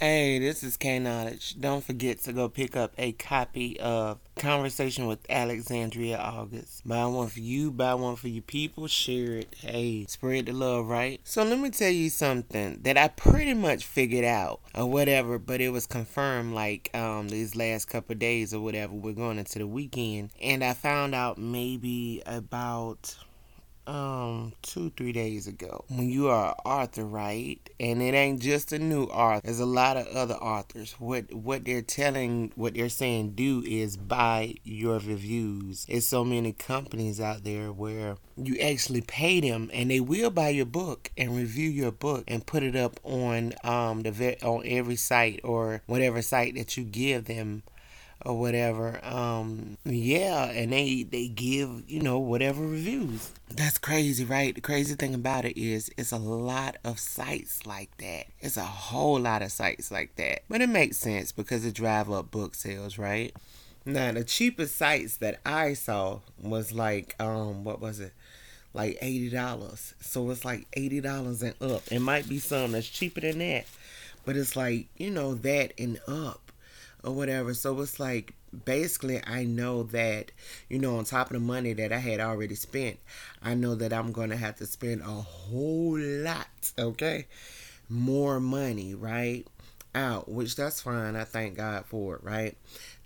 Hey, this is K Knowledge. Don't forget to go pick up a copy of Conversation with Alexandria August. Buy one for you, buy one for your people, share it. Hey, spread the love, right? So let me tell you something that I pretty much figured out or whatever, but it was confirmed like um these last couple days or whatever. We're going into the weekend, and I found out maybe about um two three days ago when you are author right? And it ain't just a new author. There's a lot of other authors. What what they're telling what they're saying do is buy your reviews. It's so many companies out there where you actually pay them and they will buy your book and review your book and put it up on um the on every site or whatever site that you give them or whatever. Um, yeah, and they they give you know whatever reviews. That's crazy, right? The crazy thing about it is it's a lot of sites like that. It's a whole lot of sites like that, but it makes sense because it drive up book sales, right? Now the cheapest sites that I saw was like um what was it? Like eighty dollars. So it's like eighty dollars and up. It might be some that's cheaper than that. But it's like, you know, that and up or whatever. So it's like basically I know that, you know, on top of the money that I had already spent, I know that I'm going to have to spend a whole lot, okay? More money, right? Out, which that's fine. I thank God for it, right?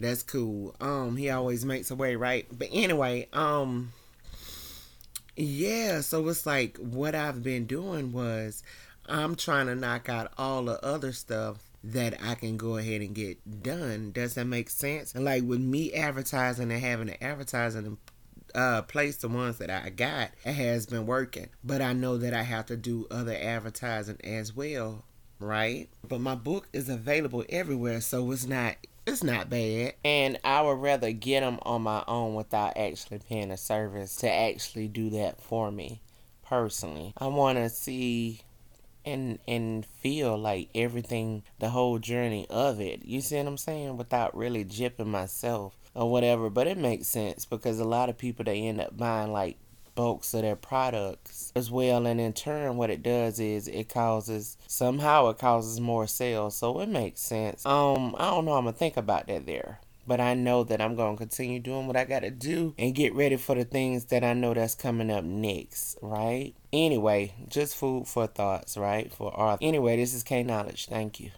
That's cool. Um, he always makes a way, right? But anyway, um, yeah, so it's like what I've been doing was I'm trying to knock out all the other stuff that I can go ahead and get done. Does that make sense? And like with me advertising and having an advertising uh, place the ones that I got, it has been working. But I know that I have to do other advertising as well, right? But my book is available everywhere, so it's not it's not bad. And I would rather get them on my own without actually paying a service to actually do that for me personally. I want to see and and feel like everything the whole journey of it. You see what i'm saying? Without really jipping myself or whatever. But it makes sense because a lot of people they end up buying like bulks of their products as well. And in turn what it does is it causes somehow it causes more sales. So it makes sense. Um i don't know. I'm gonna think about that there but I know that I'm going to continue doing what I got to do and get ready for the things that I know that's coming up next, right? Anyway, just food for thoughts, right? For art. Anyway, this is K Knowledge. Thank you.